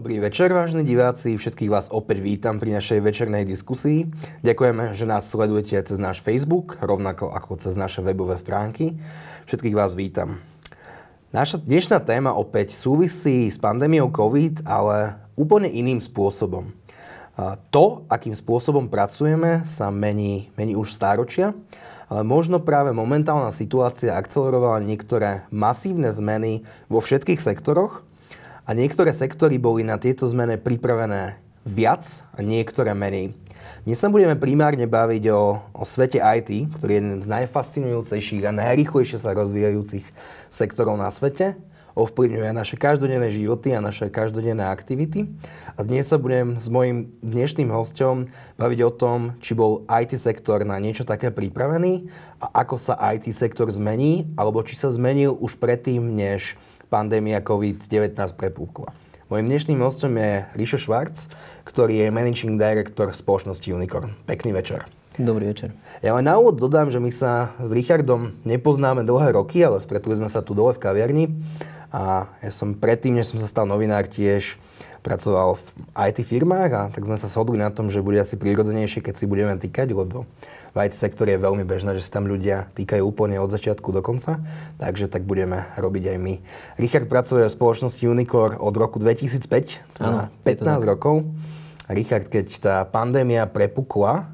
Dobrý večer, vážni diváci. Všetkých vás opäť vítam pri našej večernej diskusii. Ďakujeme, že nás sledujete cez náš Facebook, rovnako ako cez naše webové stránky. Všetkých vás vítam. Naša dnešná téma opäť súvisí s pandémiou COVID, ale úplne iným spôsobom. To, akým spôsobom pracujeme, sa mení, mení už stáročia, ale možno práve momentálna situácia akcelerovala niektoré masívne zmeny vo všetkých sektoroch, a niektoré sektory boli na tieto zmeny pripravené viac a niektoré menej. Dnes sa budeme primárne baviť o, o svete IT, ktorý je jeden z najfascinujúcejších a najrýchlejšie sa rozvíjajúcich sektorov na svete. Ovplyvňuje naše každodenné životy a naše každodenné aktivity. A dnes sa budem s mojim dnešným hostom baviť o tom, či bol IT sektor na niečo také pripravený a ako sa IT sektor zmení, alebo či sa zmenil už predtým, než pandémia COVID-19 prepúkla. Mojím dnešným hostom je Ríšo Švarc, ktorý je Managing Director spoločnosti Unicorn. Pekný večer. Dobrý večer. Ja len na úvod dodám, že my sa s Richardom nepoznáme dlhé roky, ale stretli sme sa tu dole v kaviarni. A ja som predtým, než som sa stal novinár, tiež pracoval v IT firmách a tak sme sa shodli na tom, že bude asi prirodzenejšie, keď si budeme týkať, lebo v IT sektore je veľmi bežné, že sa tam ľudia týkajú úplne od začiatku do konca, takže tak budeme robiť aj my. Richard pracuje v spoločnosti Unicor od roku 2005, Áno, 15 rokov. Richard, keď tá pandémia prepukla,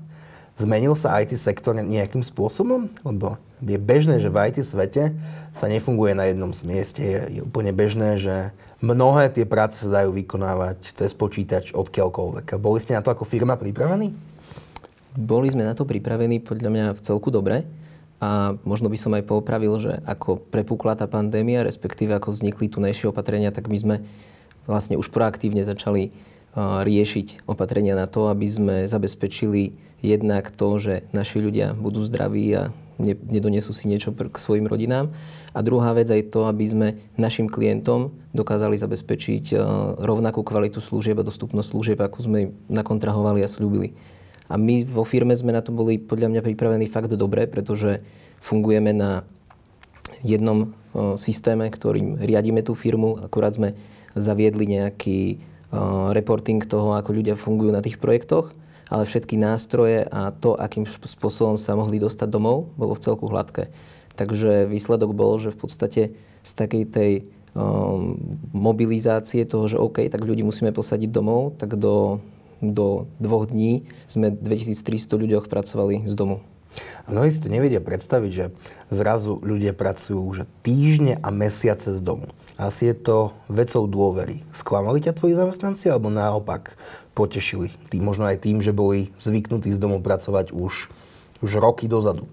Zmenil sa IT sektor nejakým spôsobom? Lebo je bežné, že v IT svete sa nefunguje na jednom mieste. Je, úplne bežné, že mnohé tie práce sa dajú vykonávať cez počítač odkiaľkoľvek. Boli ste na to ako firma pripravení? Boli sme na to pripravení podľa mňa v celku dobre. A možno by som aj popravil, že ako prepukla tá pandémia, respektíve ako vznikli tunejšie opatrenia, tak my sme vlastne už proaktívne začali riešiť opatrenia na to, aby sme zabezpečili jednak to, že naši ľudia budú zdraví a nedonesú si niečo k svojim rodinám. A druhá vec aj to, aby sme našim klientom dokázali zabezpečiť rovnakú kvalitu služieb a dostupnosť služieb, ako sme nakontrahovali a slúbili. A my vo firme sme na to boli podľa mňa pripravení fakt dobre, pretože fungujeme na jednom systéme, ktorým riadíme tú firmu. Akurát sme zaviedli nejaký reporting toho, ako ľudia fungujú na tých projektoch, ale všetky nástroje a to, akým spôsobom sa mohli dostať domov, bolo v celku hladké. Takže výsledok bol, že v podstate z takej tej um, mobilizácie toho, že OK, tak ľudí musíme posadiť domov, tak do, do dvoch dní sme 2300 ľuďoch pracovali z domu. Mnohí si to nevedia predstaviť, že zrazu ľudia pracujú už týždne a mesiace z domu. Asi je to vecou dôvery. Sklamali ťa tvoji zamestnanci alebo naopak potešili? Tým, možno aj tým, že boli zvyknutí z domu pracovať už, už roky dozadu.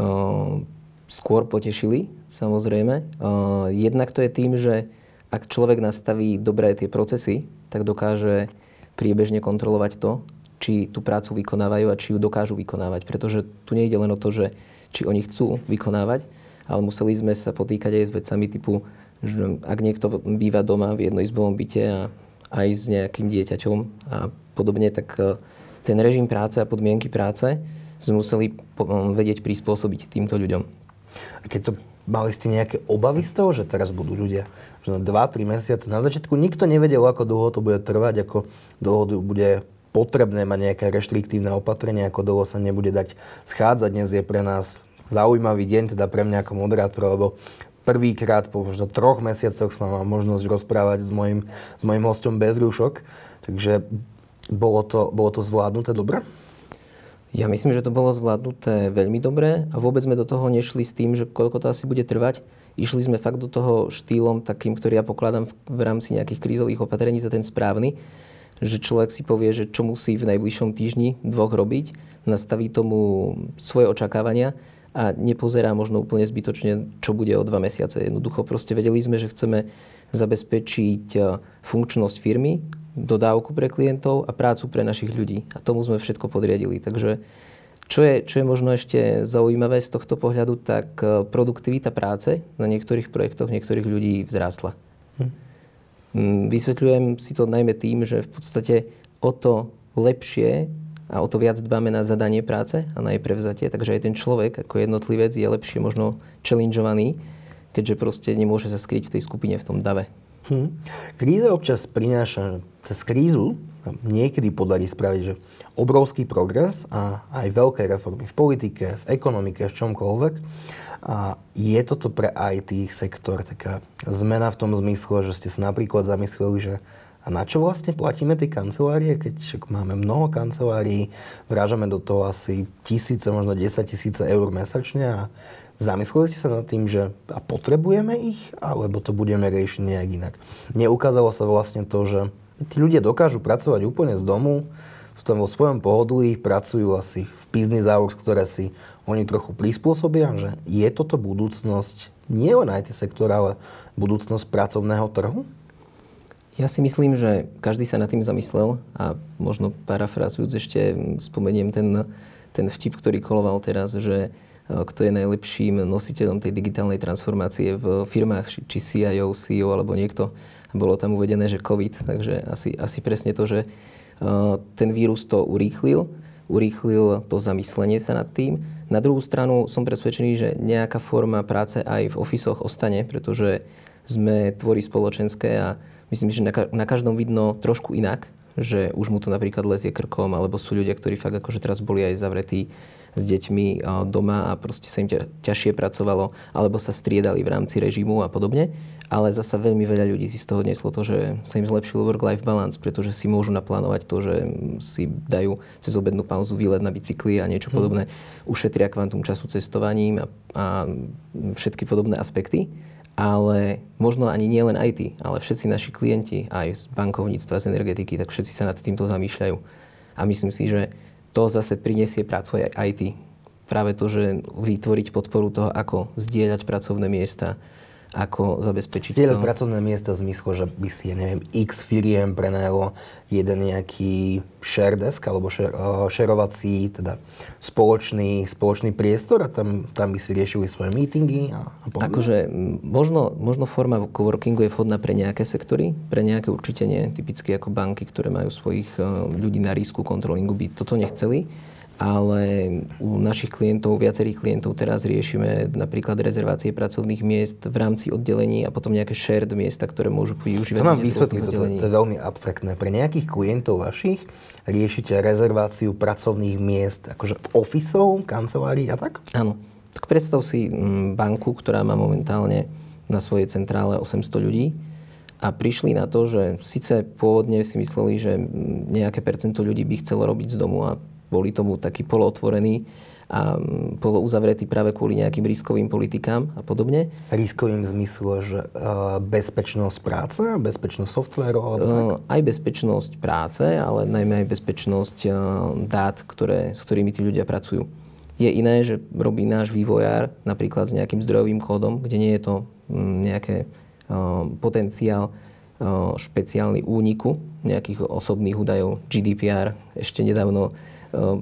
Uh, skôr potešili, samozrejme. Uh, jednak to je tým, že ak človek nastaví dobré tie procesy, tak dokáže priebežne kontrolovať to, či tú prácu vykonávajú a či ju dokážu vykonávať. Pretože tu nejde len o to, že či oni chcú vykonávať, ale museli sme sa potýkať aj s vecami typu že ak niekto býva doma v jednoizbovom byte a aj s nejakým dieťaťom a podobne, tak e, ten režim práce a podmienky práce sme museli vedieť prispôsobiť týmto ľuďom. A keď to mali ste nejaké obavy z toho, že teraz budú ľudia že 2-3 mesiace na začiatku, nikto nevedel, ako dlho to bude trvať, ako dlho bude potrebné mať nejaké reštriktívne opatrenie, ako dlho sa nebude dať schádzať. Dnes je pre nás zaujímavý deň, teda pre mňa ako moderátora, lebo prvýkrát po možno troch mesiacoch som mal možnosť rozprávať s mojim, s mojim hostom bez rúšok. Takže bolo to, bolo to zvládnuté dobre? Ja myslím, že to bolo zvládnuté veľmi dobre a vôbec sme do toho nešli s tým, že koľko to asi bude trvať. Išli sme fakt do toho štýlom takým, ktorý ja pokladám v, v rámci nejakých krízových opatrení za ten správny, že človek si povie, že čo musí v najbližšom týždni, dvoch robiť, nastaví tomu svoje očakávania a nepozerá možno úplne zbytočne, čo bude o dva mesiace. Jednoducho proste vedeli sme, že chceme zabezpečiť e, funkčnosť firmy, dodávku pre klientov a prácu pre našich ľudí. A tomu sme všetko podriadili. Takže čo je, čo je možno ešte zaujímavé z tohto pohľadu, tak e, produktivita práce na niektorých projektoch niektorých ľudí vzrástla. Hm. Vysvetľujem si to najmä tým, že v podstate o to lepšie a o to viac dbáme na zadanie práce a na jej prevzatie. Takže aj ten človek ako jednotlivec je lepšie možno challengeovaný, keďže proste nemôže sa skryť v tej skupine, v tom dave. Hm. Kríza občas prináša cez krízu niekedy podarí spraviť, že obrovský progres a aj veľké reformy v politike, v ekonomike, v čomkoľvek. A je toto pre IT sektor taká zmena v tom zmysle, že ste sa napríklad zamysleli, že na čo vlastne platíme tie kancelárie, keď máme mnoho kancelárií, vrážame do toho asi tisíce, možno 10 tisíce eur mesačne a zamysleli ste sa nad tým, že a potrebujeme ich, alebo to budeme riešiť nejak inak. Neukázalo sa vlastne to, že tí ľudia dokážu pracovať úplne z domu, sú tam vo svojom pohodlí, pracujú asi v business hours, ktoré si oni trochu prispôsobia, že je toto budúcnosť nie len IT sektora, ale budúcnosť pracovného trhu? Ja si myslím, že každý sa nad tým zamyslel a možno parafrazujúc ešte spomeniem ten, ten vtip, ktorý koloval teraz, že e, kto je najlepším nositeľom tej digitálnej transformácie v firmách, či CIO, CEO alebo niekto. Bolo tam uvedené, že COVID, takže asi, asi presne to, že e, ten vírus to urýchlil, urýchlil to zamyslenie sa nad tým. Na druhú stranu som presvedčený, že nejaká forma práce aj v ofisoch ostane, pretože sme tvorí spoločenské a myslím, že na, na každom vidno trošku inak, že už mu to napríklad lezie krkom, alebo sú ľudia, ktorí fakt akože teraz boli aj zavretí s deťmi doma a proste sa im ťažšie pracovalo, alebo sa striedali v rámci režimu a podobne. Ale zasa veľmi veľa ľudí si z toho neslo to, že sa im zlepšil work-life balance, pretože si môžu naplánovať to, že si dajú cez obednú pauzu výlet na bicykli a niečo hmm. podobné. Ušetria kvantum času cestovaním a, a všetky podobné aspekty ale možno ani nie len IT, ale všetci naši klienti aj z bankovníctva, z energetiky, tak všetci sa nad týmto zamýšľajú. A myslím si, že to zase prinesie prácu aj IT. Práve to, že vytvoriť podporu toho, ako zdieľať pracovné miesta, ako zabezpečiť Zdieľať to. pracovné miesta v zmysle, že by si, ja neviem, x firiem prenajalo jeden nejaký share desk alebo share, uh, šerovací, teda spoločný, spoločný priestor a tam, tam by si riešili svoje meetingy a, a podobne. Akože možno, možno forma coworkingu je vhodná pre nejaké sektory, pre nejaké určite nie. Typicky ako banky, ktoré majú svojich uh, ľudí na risku kontrolingu, by toto nechceli ale u našich klientov, viacerých klientov teraz riešime napríklad rezervácie pracovných miest v rámci oddelení a potom nejaké shared miesta, ktoré môžu využívať. To nám vysvetlí, to, to je veľmi abstraktné. Pre nejakých klientov vašich riešite rezerváciu pracovných miest, akože ofisov, kancelárií a tak? Áno. Tak predstav si mm, banku, ktorá má momentálne na svojej centrále 800 ľudí a prišli na to, že síce pôvodne si mysleli, že nejaké percento ľudí by chcelo robiť z domu a boli tomu takí polootvorení a mm, polouzavretí práve kvôli nejakým riskovým politikám a podobne. Riskovým v zmysle, že uh, bezpečnosť práce, bezpečnosť softvéru? Alebo uh, aj bezpečnosť práce, ale najmä aj bezpečnosť uh, dát, ktoré, s ktorými tí ľudia pracujú. Je iné, že robí náš vývojár napríklad s nejakým zdrojovým kódom, kde nie je to um, nejaké uh, potenciál špeciálny úniku nejakých osobných údajov. GDPR ešte nedávno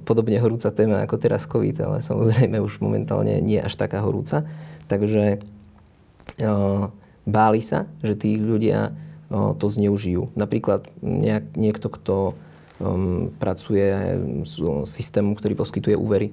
podobne horúca téma ako teraz COVID, ale samozrejme už momentálne nie až taká horúca. Takže báli sa, že tí ľudia to zneužijú. Napríklad nejak, niekto, kto um, pracuje s systémom, ktorý poskytuje úvery,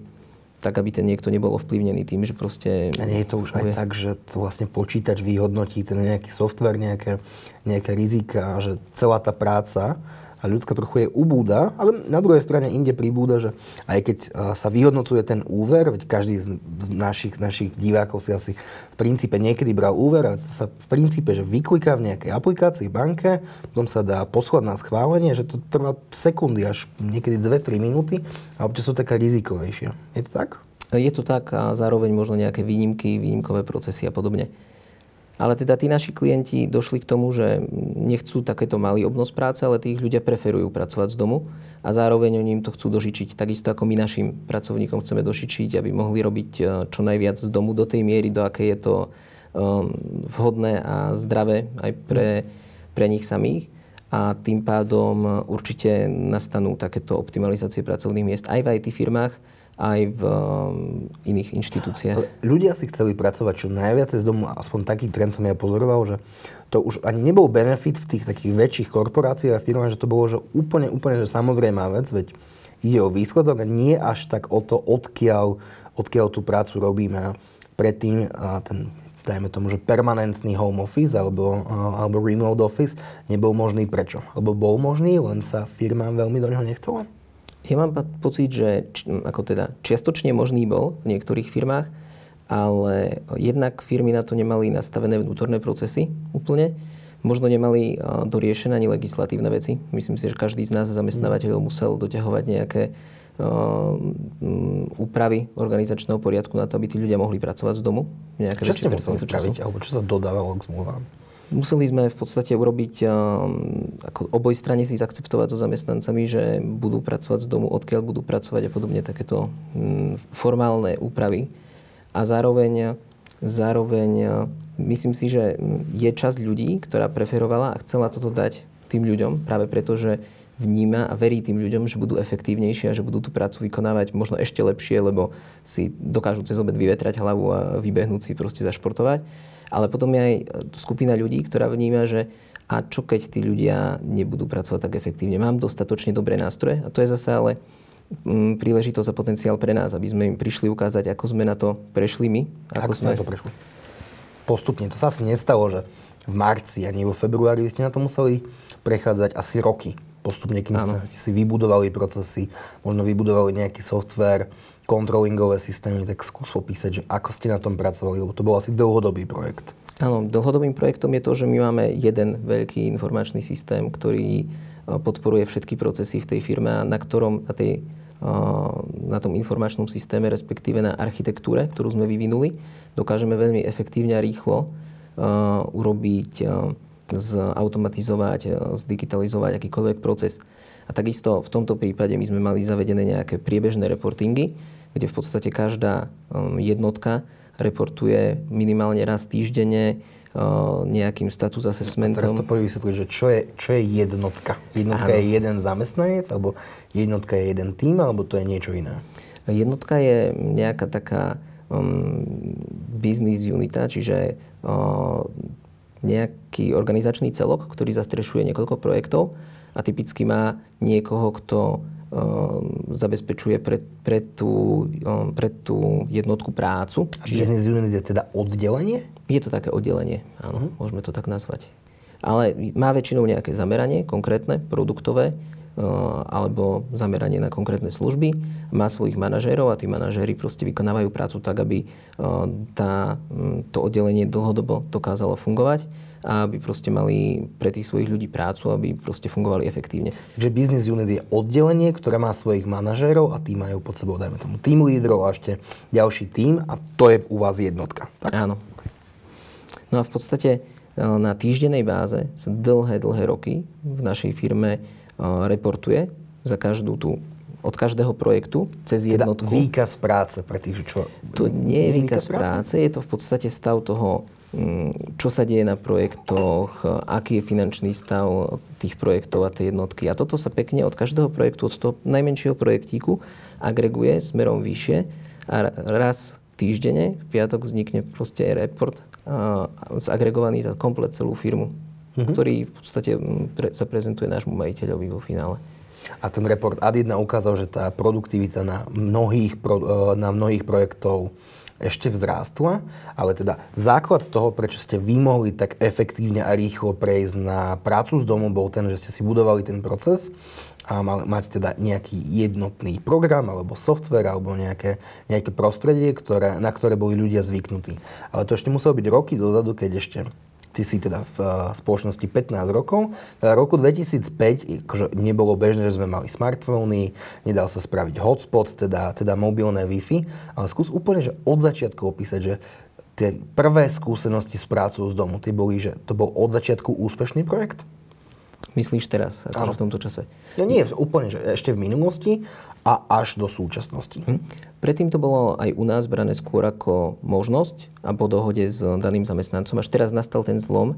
tak aby ten niekto nebol ovplyvnený tým, že proste... A nie je to už aj tak, že to vlastne počítač vyhodnotí ten nejaký software, nejaké, nejaké rizika, že celá tá práca a ľudská trochu je ubúda, ale na druhej strane inde pribúda, že aj keď sa vyhodnocuje ten úver, veď každý z našich, našich divákov si asi v princípe niekedy bral úver a sa v princípe, že vykliká v nejakej aplikácii banke, potom sa dá poslať na schválenie, že to trvá sekundy až niekedy 2-3 minúty a občas sú také rizikovejšie. Je to tak? Je to tak a zároveň možno nejaké výnimky, výnimkové procesy a podobne. Ale teda tí naši klienti došli k tomu, že nechcú takéto malý obnos práce, ale tých ľudia preferujú pracovať z domu a zároveň oni im to chcú dožičiť. Takisto ako my našim pracovníkom chceme došičiť, aby mohli robiť e, čo najviac z domu do tej miery, do aké je to um, vhodné a zdravé aj pre, pre nich samých. A tým pádom určite nastanú takéto optimalizácie pracovných miest aj v IT firmách, aj v um, iných inštitúciách. Ľudia si chceli pracovať čo najviac z domu, aspoň taký trend som ja pozoroval, že to už ani nebol benefit v tých takých väčších korporáciách a firmách, že to bolo že úplne, úplne že samozrejmá vec, veď ide o výsledok a nie až tak o to, odkiaľ, odkiaľ tú prácu robíme. Predtým ten dajme tomu, že permanentný home office alebo, alebo remote office nebol možný. Prečo? Lebo bol možný, len sa firmám veľmi do neho nechcelo? Ja mám pocit, že či, ako teda čiastočne možný bol v niektorých firmách, ale jednak firmy na to nemali nastavené vnútorné procesy úplne. Možno nemali doriešené ani legislatívne veci. Myslím si, že každý z nás zamestnávateľov musel doťahovať nejaké úpravy organizačného poriadku na to, aby tí ľudia mohli pracovať z domu. Nejaké čo ste museli spraviť, alebo čo sa dodávalo k zmluvám? Museli sme v podstate urobiť, ako oboj strane si zaakceptovať so zamestnancami, že budú pracovať z domu, odkiaľ budú pracovať a podobne takéto formálne úpravy. A zároveň, zároveň myslím si, že je časť ľudí, ktorá preferovala a chcela toto dať tým ľuďom práve preto, že vníma a verí tým ľuďom, že budú efektívnejšie a že budú tú prácu vykonávať možno ešte lepšie, lebo si dokážu cez obed vyvetrať hlavu a vybehnúť si proste zašportovať. Ale potom je aj skupina ľudí, ktorá vníma, že a čo keď tí ľudia nebudú pracovať tak efektívne. Mám dostatočne dobré nástroje a to je zase ale mm, príležitosť a potenciál pre nás, aby sme im prišli ukázať, ako sme na to prešli my. Ako, ako sme na to prešli? Postupne. To sa asi nestalo, že v marci a nie vo februári vy ste na to museli prechádzať asi roky postupne, kým sa si vybudovali procesy, možno vybudovali nejaký software, controllingové systémy, tak skús popísať, že ako ste na tom pracovali, lebo to bol asi dlhodobý projekt. Áno, dlhodobým projektom je to, že my máme jeden veľký informačný systém, ktorý e, podporuje všetky procesy v tej firme a na ktorom, na, tej, e, na tom informačnom systéme, respektíve na architektúre, ktorú sme vyvinuli, dokážeme veľmi efektívne a rýchlo urobiť zautomatizovať, e, zdigitalizovať akýkoľvek proces. A takisto v tomto prípade my sme mali zavedené nejaké priebežné reportingy, kde v podstate každá um, jednotka reportuje minimálne raz týždenne uh, nejakým status assessmentom. Teraz to poviem vysvetliť, že čo je, čo je jednotka? Jednotka Áno. je jeden zamestnanec, alebo jednotka je jeden tým, alebo to je niečo iné? Jednotka je nejaká taká um, business unita, čiže uh, nejaký organizačný celok, ktorý zastrešuje niekoľko projektov a typicky má niekoho, kto um, zabezpečuje pre, pre, tú, um, pre tú jednotku prácu. A Čiže... business unit je teda oddelenie? Je to také oddelenie, áno, uh-huh. môžeme to tak nazvať. Ale má väčšinou nejaké zameranie, konkrétne, produktové, alebo zameranie na konkrétne služby. Má svojich manažérov a tí manažéri proste vykonávajú prácu tak, aby tá, to oddelenie dlhodobo dokázalo fungovať a aby proste mali pre tých svojich ľudí prácu, aby proste fungovali efektívne. Čiže business unit je oddelenie, ktoré má svojich manažérov a tí majú pod sebou, dajme tomu, tým lídrov a ešte ďalší tým a to je u vás jednotka. Tak? Áno. No a v podstate na týždennej báze sa dlhé, dlhé roky v našej firme reportuje za každú tú od každého projektu cez teda jednotku. Teda výkaz práce pre tých, čo... To nie je výkaz, výkaz práce, je to v podstate stav toho Mm, čo sa deje na projektoch, aký je finančný stav tých projektov a tej jednotky. A toto sa pekne od každého projektu, od toho najmenšieho projektíku agreguje smerom vyššie a raz týždenne, v piatok vznikne proste report zagregovaný za komplet celú firmu, mm-hmm. ktorý v podstate pre, sa prezentuje nášmu majiteľovi vo finále. A ten report AD1 ukázal, že tá produktivita na mnohých, pro, na mnohých projektov ešte vzrástla, ale teda základ toho, prečo ste vy mohli tak efektívne a rýchlo prejsť na prácu z domu, bol ten, že ste si budovali ten proces a mať teda nejaký jednotný program alebo software alebo nejaké, nejaké prostredie, ktoré, na ktoré boli ľudia zvyknutí. Ale to ešte muselo byť roky dozadu, keď ešte ty si teda v uh, spoločnosti 15 rokov. Teda roku 2005 akože nebolo bežné, že sme mali smartfóny, nedal sa spraviť hotspot, teda, teda mobilné Wi-Fi, ale skús úplne, že od začiatku opísať, že tie prvé skúsenosti s prácou z domu, tie boli, že to bol od začiatku úspešný projekt? Myslíš teraz, akože v tomto čase? No nie, úplne, že ešte v minulosti a až do súčasnosti. Hm. Predtým to bolo aj u nás brané skôr ako možnosť a po dohode s daným zamestnancom. Až teraz nastal ten zlom,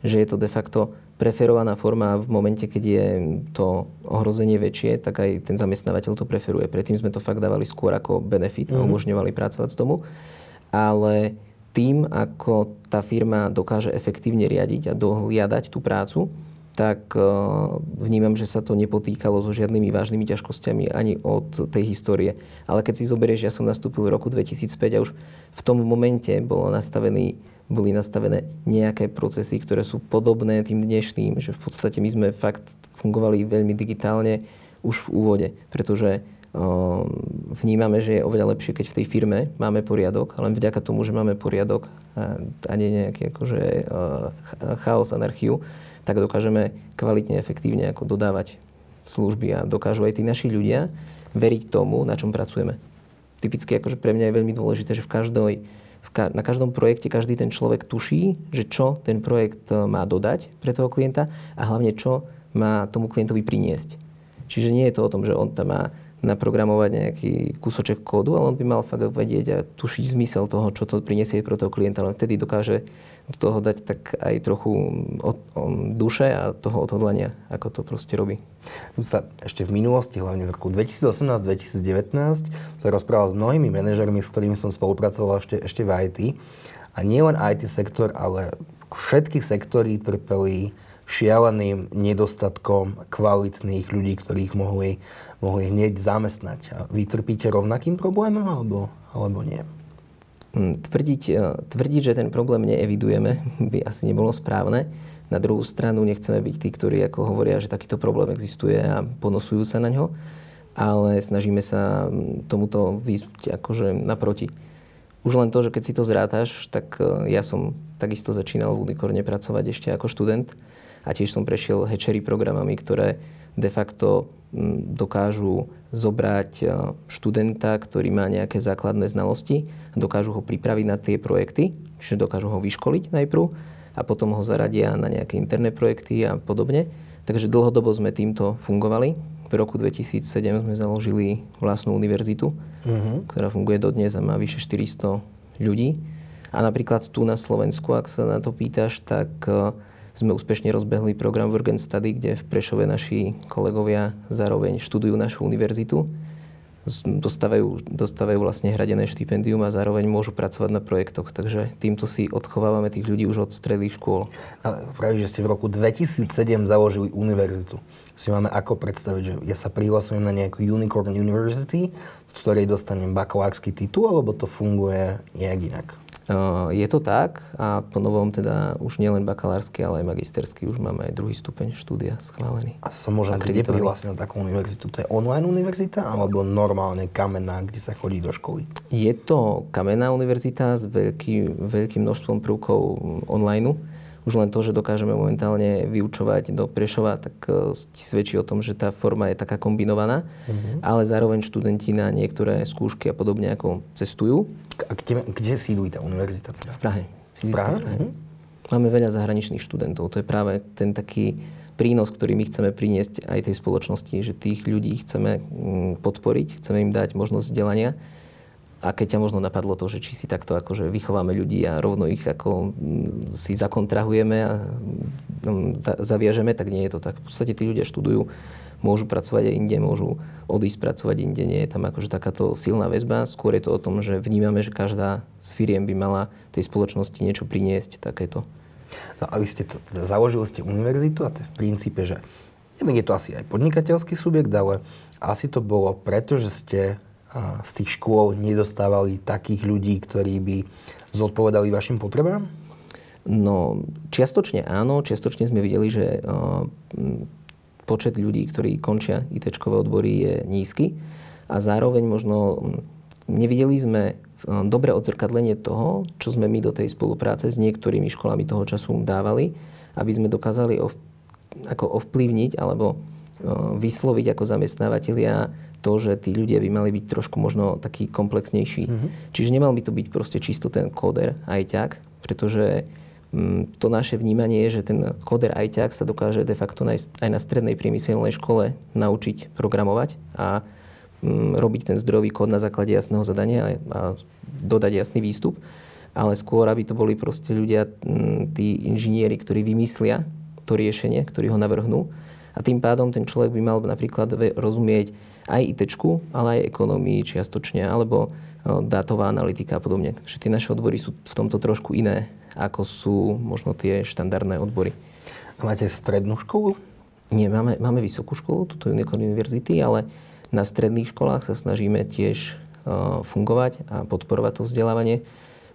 že je to de facto preferovaná forma v momente, keď je to ohrozenie väčšie, tak aj ten zamestnávateľ to preferuje. Predtým sme to fakt dávali skôr ako benefit mm-hmm. a mhm. umožňovali pracovať z domu. Ale tým, ako tá firma dokáže efektívne riadiť a dohliadať tú prácu, tak eh, vnímam, že sa to nepotýkalo so žiadnymi vážnymi ťažkosťami ani od tej histórie. Ale keď si zoberieš, ja som nastúpil v roku 2005 a už v tom momente bol nastavený boli nastavené nejaké procesy, ktoré sú podobné tým dnešným, že v podstate my sme fakt fungovali veľmi digitálne už v úvode, pretože vnímame, že je oveľa lepšie, keď v tej firme máme poriadok, len vďaka tomu, že máme poriadok a, a nie nejaký akože chaos, anarchiu, tak dokážeme kvalitne, efektívne ako dodávať služby a dokážu aj tí naši ľudia veriť tomu, na čom pracujeme. Typicky akože pre mňa je veľmi dôležité, že v každej, v ka, na každom projekte každý ten človek tuší, že čo ten projekt e, má dodať pre toho klienta a hlavne čo má tomu klientovi priniesť. Čiže nie je to o tom, že on tam má naprogramovať nejaký kúsoček kódu, ale on by mal fakt vedieť a tušiť zmysel toho, čo to prinesie pre toho klienta. Len vtedy dokáže do toho dať tak aj trochu od, od duše a toho odhodlania, ako to proste robí. Sa ešte v minulosti, hlavne v roku 2018-2019, sa rozprával s mnohými manažermi, s ktorými som spolupracoval ešte, ešte v IT. A nie len IT sektor, ale všetky sektory trpeli šialeným nedostatkom kvalitných ľudí, ktorých mohli mohli hneď zamestnať. A vy trpíte rovnakým problémom alebo, alebo nie? Hm, tvrdiť, e, tvrdiť, že ten problém neevidujeme, by asi nebolo správne. Na druhú stranu nechceme byť tí, ktorí ako hovoria, že takýto problém existuje a ponosujú sa na ňo, ale snažíme sa hm, tomuto výsť akože naproti. Už len to, že keď si to zrátaš, tak e, ja som takisto začínal v Unicorne pracovať ešte ako študent a tiež som prešiel hatchery programami, ktoré de facto dokážu zobrať e, študenta, ktorý má nejaké základné znalosti, dokážu ho pripraviť na tie projekty, čiže dokážu ho vyškoliť najprv a potom ho zaradia na nejaké interné projekty a podobne. Takže dlhodobo sme týmto fungovali. V roku 2007 sme založili vlastnú univerzitu, uh-huh. ktorá funguje dodnes a má vyše 400 ľudí. A napríklad tu na Slovensku, ak sa na to pýtaš, tak e, sme úspešne rozbehli program Work and Study, kde v Prešove naši kolegovia zároveň študujú našu univerzitu, dostávajú, dostávajú vlastne hradené štipendium a zároveň môžu pracovať na projektoch. Takže týmto si odchovávame tých ľudí už od stredných škôl. Ale praví, že ste v roku 2007 založili univerzitu. Si máme ako predstaviť, že ja sa prihlasujem na nejakú Unicorn University, z ktorej dostanem bakalársky titul, alebo to funguje nejak inak? Je to tak a po novom teda už nielen bakalársky, ale aj magisterský už máme aj druhý stupeň štúdia schválený. A sa môžem kde prihlásiť na takú univerzitu? To je online univerzita alebo normálne kamenná, kde sa chodí do školy? Je to kamenná univerzita s veľký, veľkým množstvom prvkov online už len to, že dokážeme momentálne vyučovať do Prešova, tak e, ti svedčí o tom, že tá forma je taká kombinovaná, uh-huh. ale zároveň študenti na niektoré skúšky a podobne ako cestujú. A kde, kde sídlí tá univerzita? Teda? V Prahe. V Prahe? Prahe. Uh-huh. Máme veľa zahraničných študentov. To je práve ten taký prínos, ktorý my chceme priniesť aj tej spoločnosti, že tých ľudí chceme mm, podporiť, chceme im dať možnosť vzdelania a keď ťa možno napadlo to, že či si takto akože vychováme ľudí a rovno ich ako mm, si zakontrahujeme a mm, zaviažeme, tak nie je to tak. V podstate tí ľudia študujú, môžu pracovať aj inde, môžu odísť pracovať inde. Nie je tam akože takáto silná väzba. Skôr je to o tom, že vnímame, že každá z firiem by mala tej spoločnosti niečo priniesť takéto. No a vy ste to, teda založili ste univerzitu a to je v princípe, že jednak je to asi aj podnikateľský subjekt, ale asi to bolo preto, že ste z tých škôl nedostávali takých ľudí, ktorí by zodpovedali vašim potrebám? No, čiastočne áno. Čiastočne sme videli, že počet ľudí, ktorí končia IT-čkové odbory, je nízky. A zároveň možno nevideli sme dobré odzrkadlenie toho, čo sme my do tej spolupráce s niektorými školami toho času dávali, aby sme dokázali ov, ako ovplyvniť alebo vysloviť ako zamestnávateľia to, že tí ľudia by mali byť trošku možno taký komplexnejší. Mm-hmm. Čiže nemal by to byť proste čisto ten kóder ajťák, pretože mm, to naše vnímanie je, že ten kóder ajťák sa dokáže de facto aj na strednej priemyselnej škole naučiť programovať a mm, robiť ten zdrojový kód na základe jasného zadania a, a dodať jasný výstup. Ale skôr, aby to boli proste ľudia, mm, tí inžinieri, ktorí vymyslia to riešenie, ktorí ho navrhnú. A tým pádom ten človek by mal napríklad rozumieť aj IT, ale aj ekonomii čiastočne, alebo dátová analytika a podobne. Takže tie naše odbory sú v tomto trošku iné, ako sú možno tie štandardné odbory. A máte strednú školu? Nie, máme, máme vysokú školu, toto Unicorn University, ale na stredných školách sa snažíme tiež fungovať a podporovať to vzdelávanie.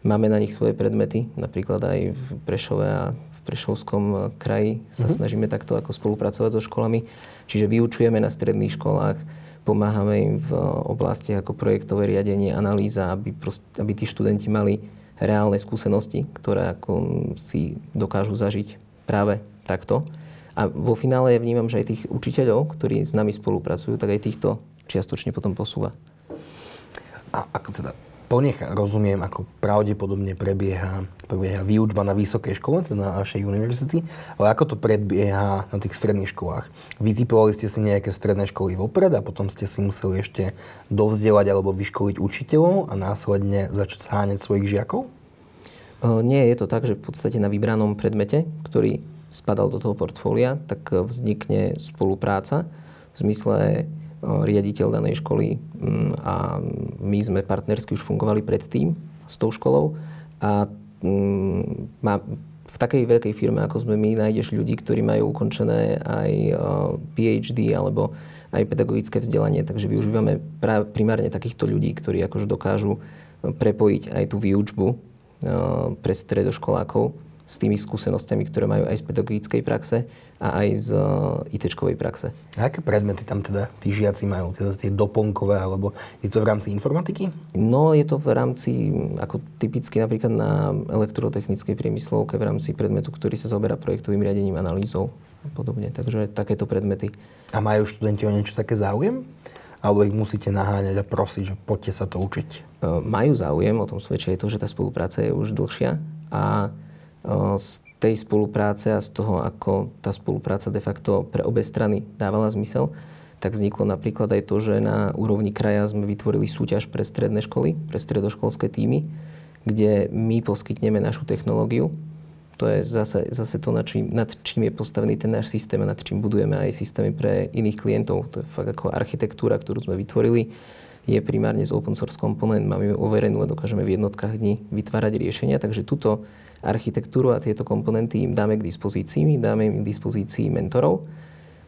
Máme na nich svoje predmety, napríklad aj v Prešove a Prešovskom kraji sa mm-hmm. snažíme takto ako spolupracovať so školami. Čiže vyučujeme na stredných školách, pomáhame im v oblastiach ako projektové riadenie, analýza, aby, prost, aby tí študenti mali reálne skúsenosti, ktoré ako si dokážu zažiť práve takto. A vo finále vnímam, že aj tých učiteľov, ktorí s nami spolupracujú, tak aj týchto čiastočne potom posúva. A ako teda ponecha, rozumiem, ako pravdepodobne prebieha, prebieha výučba na vysokej škole, teda na našej univerzity, ale ako to prebieha na tých stredných školách? Vytipovali ste si nejaké stredné školy vopred a potom ste si museli ešte dovzdelať alebo vyškoliť učiteľov a následne začať sáňať svojich žiakov? Nie, je to tak, že v podstate na vybranom predmete, ktorý spadal do toho portfólia, tak vznikne spolupráca v zmysle riaditeľ danej školy mm, a my sme partnersky už fungovali predtým s tou školou a mm, má, v takej veľkej firme, ako sme my, nájdeš ľudí, ktorí majú ukončené aj PhD alebo aj pedagogické vzdelanie, takže využívame práve primárne takýchto ľudí, ktorí akože dokážu prepojiť aj tú výučbu pre stredoškolákov s tými skúsenostiami, ktoré majú aj z pedagogickej praxe a aj z uh, IT-čkovej praxe. A aké predmety tam teda tí žiaci majú? Teda tie doplnkové, alebo je to v rámci informatiky? No, je to v rámci, ako typicky napríklad na elektrotechnickej priemyslovke, v rámci predmetu, ktorý sa zaoberá projektovým riadením, analýzou a podobne. Takže takéto predmety. A majú študenti o niečo také záujem? Alebo ich musíte naháňať a prosiť, že poďte sa to učiť? Uh, majú záujem, o tom svedčí aj to, že tá spolupráca je už dlhšia a z tej spolupráce a z toho, ako tá spolupráca de facto pre obe strany dávala zmysel, tak vzniklo napríklad aj to, že na úrovni kraja sme vytvorili súťaž pre stredné školy, pre stredoškolské týmy, kde my poskytneme našu technológiu. To je zase, zase to, nad čím, nad čím je postavený ten náš systém a nad čím budujeme aj systémy pre iných klientov. To je fakt ako architektúra, ktorú sme vytvorili je primárne z open source komponent, máme ju overenú a dokážeme v jednotkách dní vytvárať riešenia. Takže túto architektúru a tieto komponenty im dáme k dispozícii, my dáme im k dispozícii mentorov.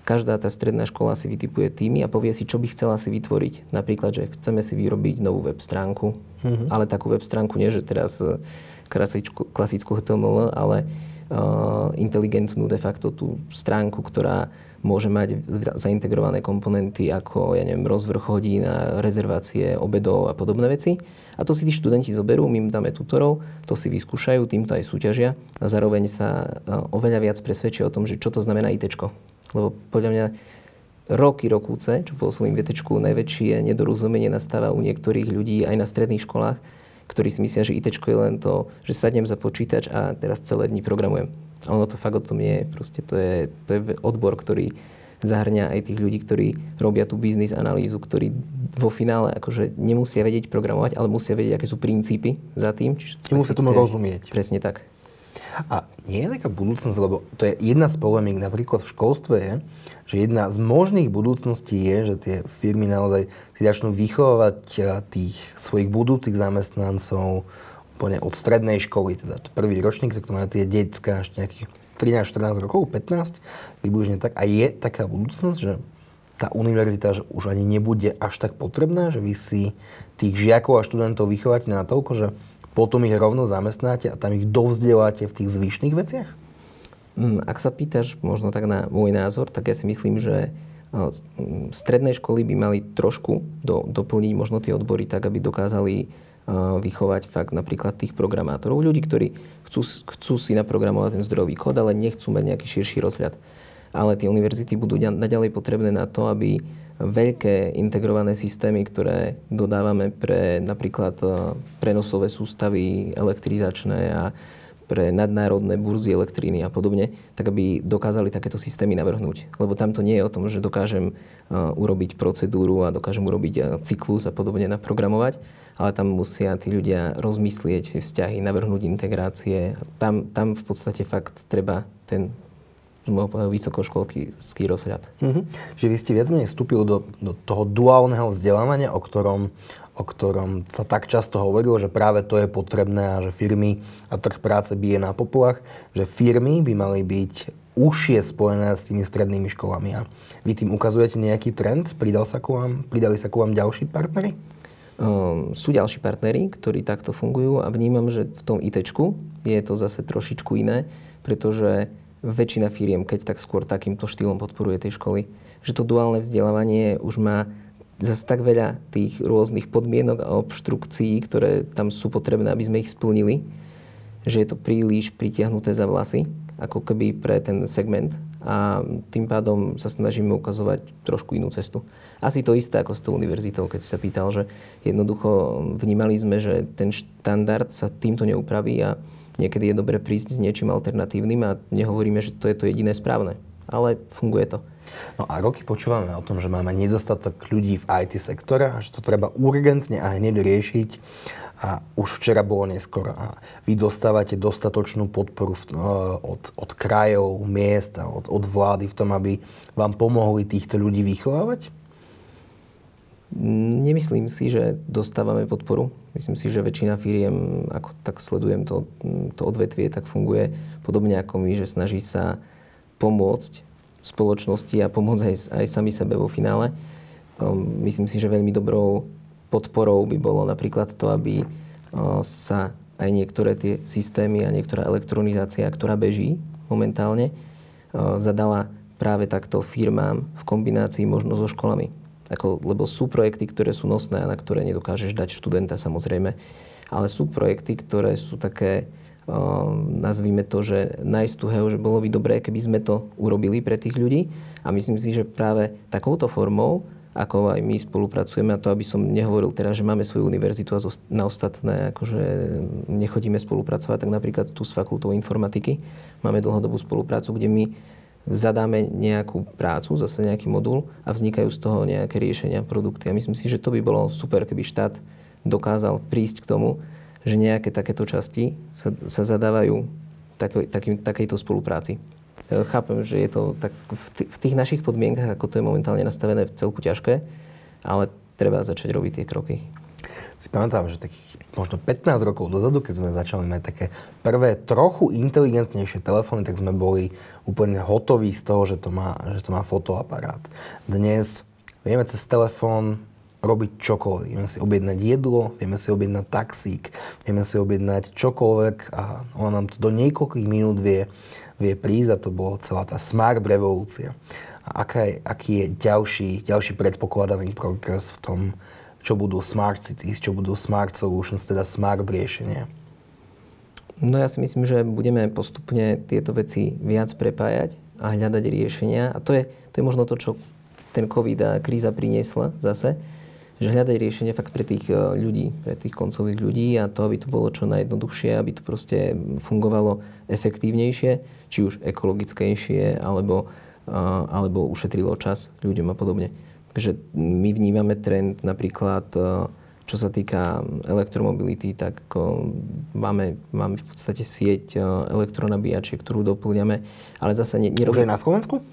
Každá tá stredná škola si vytipuje týmy a povie si, čo by chcela si vytvoriť. Napríklad, že chceme si vyrobiť novú web stránku, mm-hmm. ale takú web stránku nie, že teraz eh, klasickú, klasickú HTML, ale uh, inteligentnú de facto tú stránku, ktorá môže mať zaintegrované komponenty ako, ja neviem, rozvrh hodín rezervácie obedov a podobné veci. A to si tí študenti zoberú, my im dáme tutorov, to si vyskúšajú, týmto aj súťažia a zároveň sa oveľa viac presvedčia o tom, že čo to znamená IT. Lebo podľa mňa roky, rokúce, čo pôsobím v IT, najväčšie nedorozumenie nastáva u niektorých ľudí aj na stredných školách, ktorí si myslia, že IT je len to, že sadnem za počítač a teraz celé dni programujem. A ono to fakt o tom je. Proste to je, to je odbor, ktorý zahrňa aj tých ľudí, ktorí robia tú biznis analýzu, ktorí vo finále akože nemusia vedieť programovať, ale musia vedieť, aké sú princípy za tým. Čiže musia tomu rozumieť. Presne tak. A nie je taká budúcnosť, lebo to je jedna z polemík napríklad v školstve je, že jedna z možných budúcností je, že tie firmy naozaj si začnú vychovávať tých svojich budúcich zamestnancov úplne od strednej školy, teda prvý ročník, tak to má tie detská až nejakých 13-14 rokov, 15, približne tak. A je taká budúcnosť, že tá univerzita že už ani nebude až tak potrebná, že vy si tých žiakov a študentov vychovávate na toľko, že potom ich rovno zamestnáte a tam ich dovzdeláte v tých zvyšných veciach? Mm, ak sa pýtaš možno tak na môj názor, tak ja si myslím, že stredné školy by mali trošku do, doplniť možno tie odbory tak, aby dokázali vychovať fakt napríklad tých programátorov, ľudí, ktorí chcú, chcú si naprogramovať ten zdrojový kód, ale nechcú mať nejaký širší rozhľad. Ale tie univerzity budú naďalej potrebné na to, aby veľké integrované systémy, ktoré dodávame pre napríklad prenosové sústavy elektrizačné a pre nadnárodné burzy elektriny a podobne, tak aby dokázali takéto systémy navrhnúť. Lebo tam to nie je o tom, že dokážem uh, urobiť procedúru a dokážem urobiť uh, cyklus a podobne naprogramovať, ale tam musia tí ľudia rozmyslieť vzťahy, navrhnúť integrácie. Tam, tam v podstate fakt treba ten z môjho pohľadu vysokoškolský rozhľad. Mm-hmm. Že vy ste viac menej vstúpili do, do toho duálneho vzdelávania, o ktorom o ktorom sa tak často hovorilo, že práve to je potrebné a že firmy a trh práce bije na popolách, že firmy by mali byť užšie spojené s tými strednými školami. A vy tým ukazujete nejaký trend? Pridal sa ku vám, pridali sa ku vám ďalší partnery? Um, sú ďalší partnery, ktorí takto fungujú a vnímam, že v tom IT je to zase trošičku iné, pretože väčšina firiem, keď tak skôr takýmto štýlom podporuje tej školy, že to duálne vzdelávanie už má zase tak veľa tých rôznych podmienok a obštrukcií, ktoré tam sú potrebné, aby sme ich splnili, že je to príliš pritiahnuté za vlasy, ako keby pre ten segment a tým pádom sa snažíme ukazovať trošku inú cestu. Asi to isté ako s tou univerzitou, keď si sa pýtal, že jednoducho vnímali sme, že ten štandard sa týmto neupraví a Niekedy je dobre prísť s niečím alternatívnym a nehovoríme, že to je to jediné správne. Ale funguje to. No a roky počúvame o tom, že máme nedostatok ľudí v IT sektore a že to treba urgentne a hneď riešiť. A už včera bolo neskoro. A vy dostávate dostatočnú podporu v, od, od krajov, miest a od, od vlády v tom, aby vám pomohli týchto ľudí vychovávať? Nemyslím si, že dostávame podporu. Myslím si, že väčšina firiem, ako tak sledujem to, to odvetvie, tak funguje podobne ako my, že snaží sa pomôcť spoločnosti a pomôcť aj, aj sami sebe vo finále. Um, myslím si, že veľmi dobrou podporou by bolo napríklad to, aby uh, sa aj niektoré tie systémy a niektorá elektronizácia, ktorá beží momentálne, uh, zadala práve takto firmám v kombinácii možno so školami ako, lebo sú projekty, ktoré sú nosné a na ktoré nedokážeš dať študenta samozrejme. Ale sú projekty, ktoré sú také, uh, nazvime to, že nice to have, že bolo by dobré, keby sme to urobili pre tých ľudí. A myslím si, že práve takouto formou ako aj my spolupracujeme a to, aby som nehovoril teraz, že máme svoju univerzitu a na ostatné akože nechodíme spolupracovať, tak napríklad tu s fakultou informatiky máme dlhodobú spoluprácu, kde my zadáme nejakú prácu, zase nejaký modul a vznikajú z toho nejaké riešenia, produkty. A myslím si, že to by bolo super, keby štát dokázal prísť k tomu, že nejaké takéto časti sa, sa zadávajú tak, takým, takejto spolupráci. E, chápem, že je to tak v, t- v tých našich podmienkach, ako to je momentálne nastavené, v celku ťažké, ale treba začať robiť tie kroky si pamätám, že takých možno 15 rokov dozadu, keď sme začali mať také prvé trochu inteligentnejšie telefóny, tak sme boli úplne hotoví z toho, že to má, že to má fotoaparát. Dnes vieme cez telefón robiť čokoľvek. Vieme si objednať jedlo, vieme si objednať taxík, vieme si objednať čokoľvek a ona nám to do niekoľkých minút vie, vie prísť a to bola celá tá smart revolúcia. A aká je, aký je ďalší, ďalší predpokladaný progres v tom, čo budú smart cities, čo budú smart solutions, teda smart riešenia? No ja si myslím, že budeme postupne tieto veci viac prepájať a hľadať riešenia. A to je, to je možno to, čo ten COVID a kríza priniesla zase, že hľadať riešenia fakt pre tých e, ľudí, pre tých koncových ľudí a to, aby to bolo čo najjednoduchšie, aby to proste fungovalo efektívnejšie, či už ekologickejšie, alebo, e, alebo ušetrilo čas ľuďom a podobne. Takže my vnímame trend napríklad, e, čo sa týka elektromobility, tak máme, máme v podstate sieť elektronabíjačiek, ktorú doplňame, ale zase... Ne, nerobí... Už aj na Slovensku?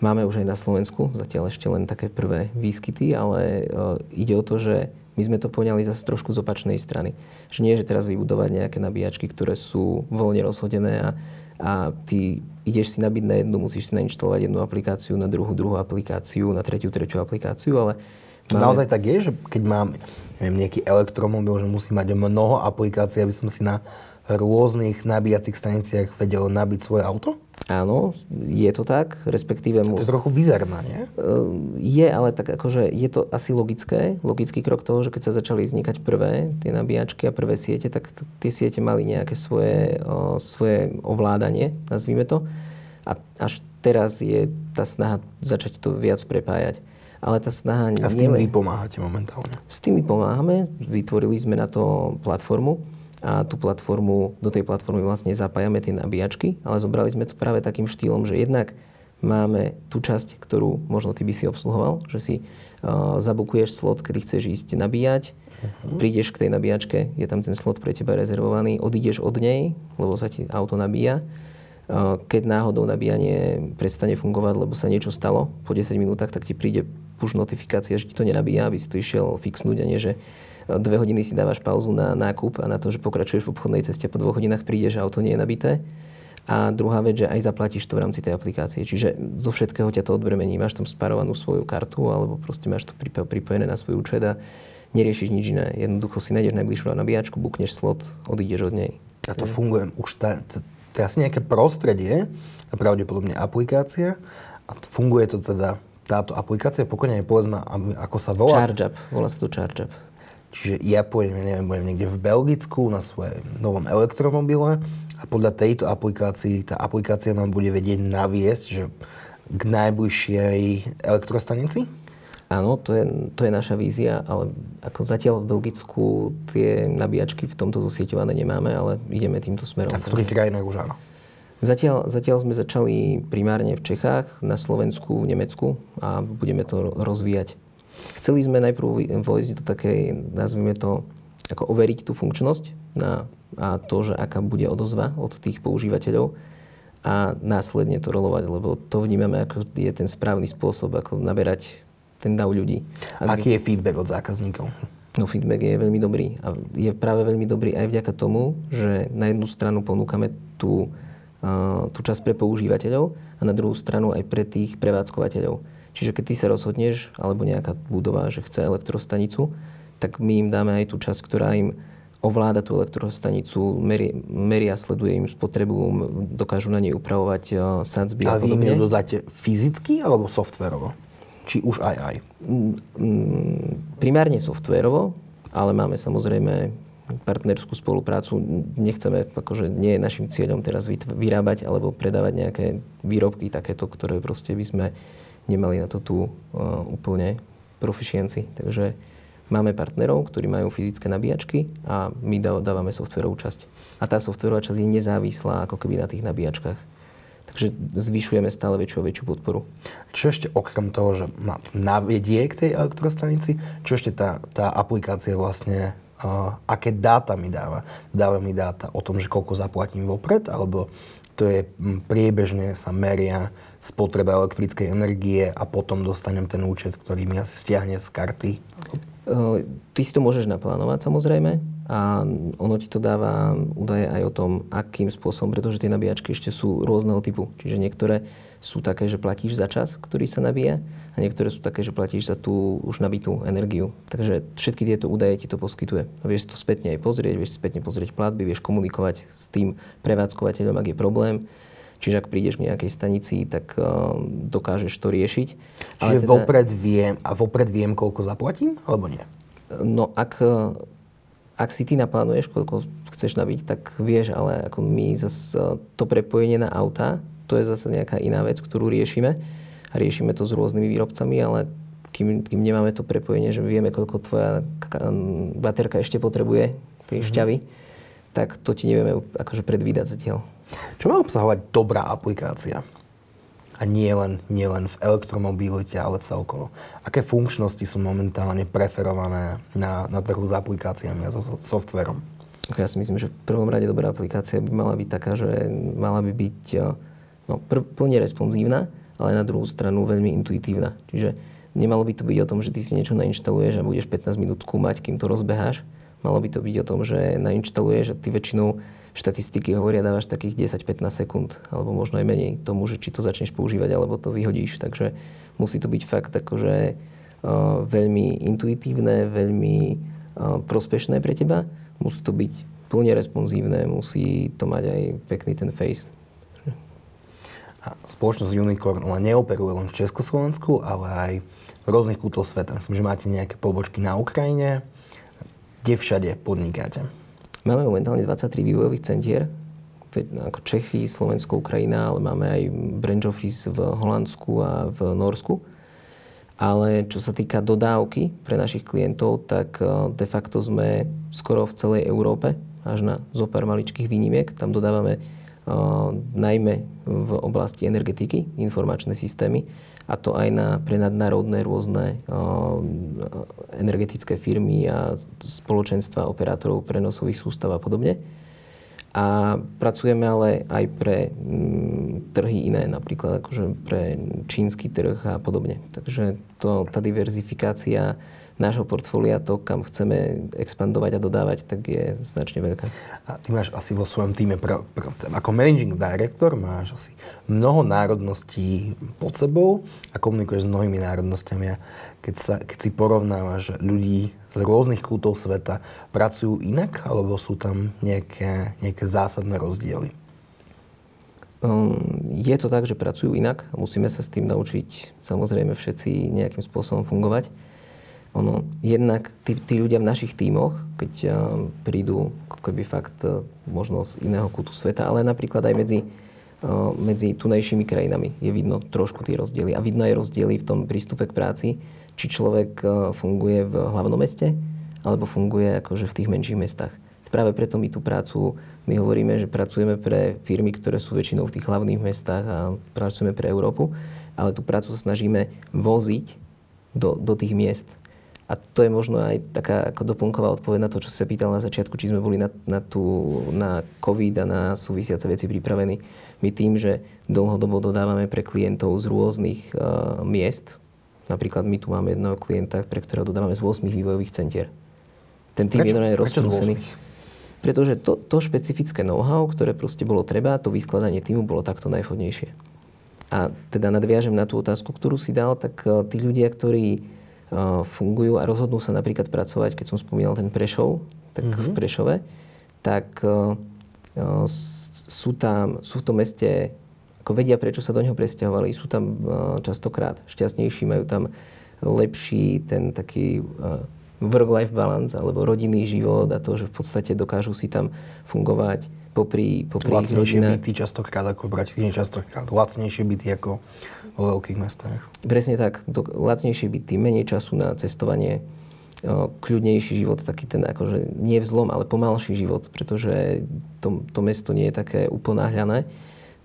Máme už aj na Slovensku, zatiaľ ešte len také prvé výskyty, ale uh, ide o to, že my sme to poňali zase trošku z opačnej strany. Že nie, že teraz vybudovať nejaké nabíjačky, ktoré sú voľne rozhodené a a ty ideš si nabiť na jednu, musíš si nainštalovať jednu aplikáciu, na druhú druhú aplikáciu, na tretiu tretiu aplikáciu, ale máme... naozaj tak je, že keď mám neviem, nejaký elektromobil, že musím mať mnoho aplikácií, aby som si na rôznych nabíjacích staniciach vedel nabiť svoje auto? Áno, je to tak, respektíve... To je trochu bizarná, nie? Ehm, je, ale tak akože je to asi logické, logický krok toho, že keď sa začali vznikať prvé tie nabíjačky a prvé siete, tak tie siete mali nejaké svoje, o, svoje ovládanie, nazvime to. A až teraz je tá snaha začať to viac prepájať. Ale tá snaha... A s tým vy pomáhate momentálne? S tým my pomáhame. Vytvorili sme na to platformu, a tú platformu, do tej platformy vlastne zapájame tie nabíjačky, ale zobrali sme to práve takým štýlom, že jednak máme tú časť, ktorú možno ty by si obsluhoval, že si uh, zabukuješ slot, kedy chceš ísť nabíjať, uh-huh. prídeš k tej nabíjačke, je tam ten slot pre teba rezervovaný, odídeš od nej, lebo sa ti auto nabíja. Uh, keď náhodou nabíjanie prestane fungovať, lebo sa niečo stalo po 10 minútach, tak ti príde push notifikácia, že ti to nenabíja, aby si to išiel fixnúť a nie, že dve hodiny si dávaš pauzu na nákup a na to, že pokračuješ v obchodnej ceste, po dvoch hodinách prídeš a auto nie je nabité. A druhá vec, že aj zaplatíš to v rámci tej aplikácie. Čiže zo všetkého ťa to odbremení. Máš tam sparovanú svoju kartu alebo proste máš to pripojené na svoj účet a neriešiš nič iné. Jednoducho si nájdeš najbližšiu nabíjačku, bukneš slot, odídeš od nej. A to funguje už tá, tá, to je asi nejaké prostredie, a pravdepodobne aplikácia. A funguje to teda, táto aplikácia, pokojne povedzme, ako sa volá. ChargeUp, volá sa to ChargeUp. Čiže ja pôjdem, neviem, budem niekde v Belgicku na svojom novom elektromobile a podľa tejto aplikácii, tá aplikácia nám bude vedieť naviesť, že k najbližšej elektrostanici? Áno, to je, to je naša vízia, ale ako zatiaľ v Belgicku tie nabíjačky v tomto zosieťované nemáme, ale ideme týmto smerom. A v ktorých krajinách už áno? Zatiaľ, zatiaľ sme začali primárne v Čechách, na Slovensku, v Nemecku a budeme to rozvíjať. Chceli sme najprv vojsť do takej, nazvime to, ako overiť tú funkčnosť na, a to, že aká bude odozva od tých používateľov a následne to rolovať, lebo to vnímame ako je ten správny spôsob, ako naberať ten dav ľudí. Ak Aký je feedback od zákazníkov? No feedback je veľmi dobrý a je práve veľmi dobrý aj vďaka tomu, že na jednu stranu ponúkame tú, uh, tú časť pre používateľov a na druhú stranu aj pre tých prevádzkovateľov. Čiže keď ty sa rozhodneš, alebo nejaká budova, že chce elektrostanicu, tak my im dáme aj tú časť, ktorá im ovláda tú elektrostanicu, meria, meria sleduje im spotrebu, dokážu na nej upravovať uh, sadzby a, a vy im dodáte fyzicky alebo softverovo? Či už aj aj? Mm, mm, primárne softverovo, ale máme samozrejme partnerskú spoluprácu. Nechceme, akože nie je našim cieľom teraz vyrábať alebo predávať nejaké výrobky takéto, ktoré proste by sme nemali na to tu uh, úplne proficienci. Takže máme partnerov, ktorí majú fyzické nabíjačky a my dávame softverovú časť. A tá softverová časť je nezávislá ako keby na tých nabíjačkách. Takže zvyšujeme stále väčšiu a väčšiu podporu. Čo ešte okrem toho, že má navedie k tej elektrostanici, čo ešte tá, tá aplikácia vlastne, uh, aké dáta mi dáva? Dáva mi dáta o tom, že koľko zaplatím vopred, alebo to je priebežne sa meria spotreba elektrickej energie a potom dostanem ten účet, ktorý mi asi stiahne z karty? Ty si to môžeš naplánovať samozrejme a ono ti to dáva údaje aj o tom, akým spôsobom, pretože tie nabíjačky ešte sú rôzneho typu. Čiže niektoré sú také, že platíš za čas, ktorý sa nabíja a niektoré sú také, že platíš za tú už nabitú energiu. Takže všetky tieto údaje ti to poskytuje. A vieš to spätne aj pozrieť, vieš spätne pozrieť platby, vieš komunikovať s tým prevádzkovateľom, ak je problém. Čiže ak prídeš k nejakej stanici, tak uh, dokážeš to riešiť. Čiže teda, vopred viem, a vopred viem, koľko zaplatím, alebo nie? No ak, ak si ty naplánuješ, koľko chceš nabiť, tak vieš, ale ako my zase to prepojenie na auta, to je zase nejaká iná vec, ktorú riešime. A riešime to s rôznymi výrobcami, ale kým, kým nemáme to prepojenie, že vieme, koľko tvoja baterka ešte potrebuje, tej mhm. šťavy, mm-hmm. tak to ti nevieme akože predvídať zatiaľ. Čo má obsahovať dobrá aplikácia? A nie len, nie len v elektromobilite, ale celkovo. Aké funkčnosti sú momentálne preferované na, na trhu s aplikáciami a so, so softverom? Ja si myslím, že v prvom rade dobrá aplikácia by mala byť taká, že mala by byť no, pr- plne responsívna, ale na druhú stranu veľmi intuitívna. Čiže nemalo by to byť o tom, že ty si niečo nainštaluješ a budeš 15 minút skúmať, kým to rozbeháš. Malo by to byť o tom, že nainštaluješ a ty väčšinou štatistiky hovoria, dávaš takých 10-15 sekúnd, alebo možno aj menej tomu, že či to začneš používať, alebo to vyhodíš. Takže musí to byť fakt akože uh, veľmi intuitívne, veľmi uh, prospešné pre teba. Musí to byť plne responsívne, musí to mať aj pekný ten face spoločnosť Unicorn ona neoperuje len v Československu, ale aj v rôznych kútoch sveta. Myslím, že máte nejaké pobočky na Ukrajine. Kde všade podnikáte? Máme momentálne 23 vývojových centier, ako Čechy, Slovensko, Ukrajina, ale máme aj branch office v Holandsku a v Norsku. Ale čo sa týka dodávky pre našich klientov, tak eh, de facto sme skoro v celej Európe, až na zopár maličkých výnimiek. Tam dodávame najmä v oblasti energetiky, informačné systémy, a to aj na pre nadnárodné rôzne energetické firmy a spoločenstva operátorov prenosových sústav a podobne. A pracujeme ale aj pre mm, trhy iné, napríklad akože pre čínsky trh a podobne. Takže to, tá diverzifikácia nášho portfólia, to, kam chceme expandovať a dodávať, tak je značne veľká. A ty máš asi vo svojom týme, pr- pr- ako managing director, máš asi mnoho národností pod sebou a komunikuješ s mnohými národnostiami. A keď, sa, keď si porovnávaš ľudí z z rôznych kútov sveta pracujú inak, alebo sú tam nejaké, nejaké zásadné rozdiely? Um, je to tak, že pracujú inak. Musíme sa s tým naučiť samozrejme všetci nejakým spôsobom fungovať. Ono, jednak tí, tí ľudia v našich tímoch, keď uh, prídu keby fakt uh, možno z iného kútu sveta, ale napríklad aj medzi, uh, medzi tunejšími krajinami je vidno trošku tie rozdiely. A vidno aj rozdiely v tom prístupe k práci, či človek funguje v hlavnom meste, alebo funguje akože v tých menších mestách. Práve preto my tú prácu, my hovoríme, že pracujeme pre firmy, ktoré sú väčšinou v tých hlavných mestách a pracujeme pre Európu, ale tú prácu sa snažíme voziť do, do tých miest. A to je možno aj taká ako doplnková odpoveď na to, čo sa pýtal na začiatku, či sme boli na, na, tú, na COVID a na súvisiace veci pripravení. My tým, že dlhodobo dodávame pre klientov z rôznych uh, miest, napríklad my tu máme jedného klienta, pre ktorého dodávame z 8 vývojových centier. Ten tým je roztrúsený. 8? Pretože to, to špecifické know-how, ktoré proste bolo treba, to vyskladanie týmu bolo takto najvhodnejšie. A teda nadviažem na tú otázku, ktorú si dal, tak uh, tí ľudia, ktorí fungujú a rozhodnú sa napríklad pracovať, keď som spomínal ten Prešov, tak mm-hmm. v Prešove, tak uh, uh, sú tam, sú v tom meste, ako vedia, prečo sa do neho presťahovali, sú tam častokrát šťastnejší, majú tam lepší ten taký work-life balance alebo rodinný život a to, že v podstate dokážu si tam fungovať popri, popri Lacnejšie rodinách. byty častokrát ako v Bratislave, častokrát lacnejšie byty ako vo veľkých mestách. Presne tak. Do, lacnejšie byty, menej času na cestovanie, o, kľudnejší život, taký ten akože nie vzlom, ale pomalší život, pretože to, to mesto nie je také uponáhľané.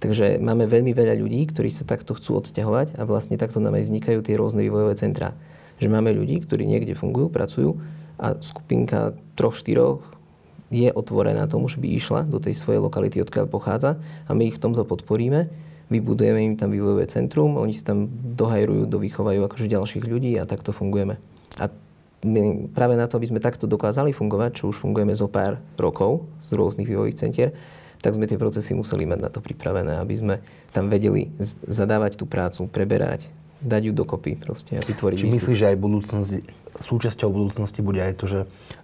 Takže máme veľmi veľa ľudí, ktorí sa takto chcú odsťahovať a vlastne takto nám aj vznikajú tie rôzne vývojové centrá. Že máme ľudí, ktorí niekde fungujú, pracujú a skupinka troch, štyroch je otvorená tomu, že by išla do tej svojej lokality, odkiaľ pochádza a my ich v tomto podporíme. Vybudujeme im tam vývojové centrum, oni si tam dohajrujú, dovychovajú akože ďalších ľudí a takto fungujeme. A my práve na to, aby sme takto dokázali fungovať, čo už fungujeme zo pár rokov z rôznych vývojových centier, tak sme tie procesy museli mať na to pripravené, aby sme tam vedeli zadávať tú prácu, preberať, dať ju dokopy proste a vytvoriť Či myslíš, že aj budúcnosť, súčasťou budúcnosti bude aj to, že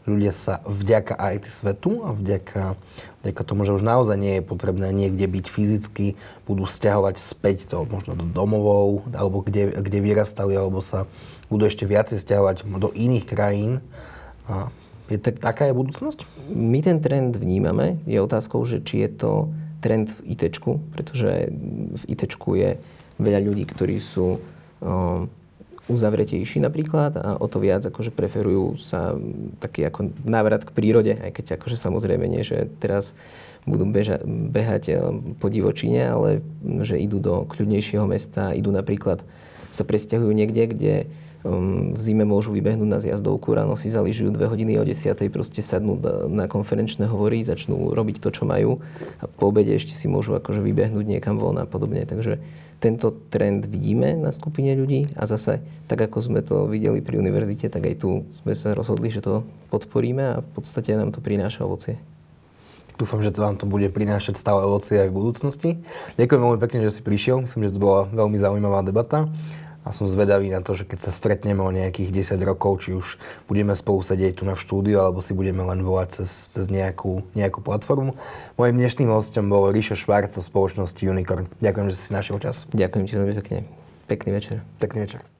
ľudia sa vďaka IT svetu a vďaka, vďaka tomu, že už naozaj nie je potrebné niekde byť fyzicky, budú stiahovať späť to možno do domovov, alebo kde, kde vyrastali, alebo sa budú ešte viacej stiahovať do iných krajín. A je tak, taká je budúcnosť? My ten trend vnímame. Je otázkou, že či je to trend v IT, pretože v IT je veľa ľudí, ktorí sú uzavretejší napríklad a o to viac akože preferujú sa taký ako návrat k prírode, aj keď akože samozrejme nie, že teraz budú beža, behať um, po divočine, ale že idú do kľudnejšieho mesta, idú napríklad sa presťahujú niekde, kde v zime môžu vybehnúť na zjazdovku, ráno si zaližujú dve hodiny o 10. proste sadnú na konferenčné hovory, začnú robiť to, čo majú a po obede ešte si môžu akože vybehnúť niekam von a podobne. Takže tento trend vidíme na skupine ľudí a zase, tak ako sme to videli pri univerzite, tak aj tu sme sa rozhodli, že to podporíme a v podstate nám to prináša ovocie. Dúfam, že to vám to bude prinášať stále ovocie aj v budúcnosti. Ďakujem veľmi pekne, že si prišiel. Myslím, že to bola veľmi zaujímavá debata. A som zvedavý na to, že keď sa stretneme o nejakých 10 rokov, či už budeme spolu sedieť tu na v štúdiu, alebo si budeme len volať cez, cez nejakú, nejakú platformu. Mojím dnešným hostom bol Ríšo Švárc zo spoločnosti Unicorn. Ďakujem, že si našiel čas. Ďakujem ti veľmi pekne. Pekný večer. Pekný večer.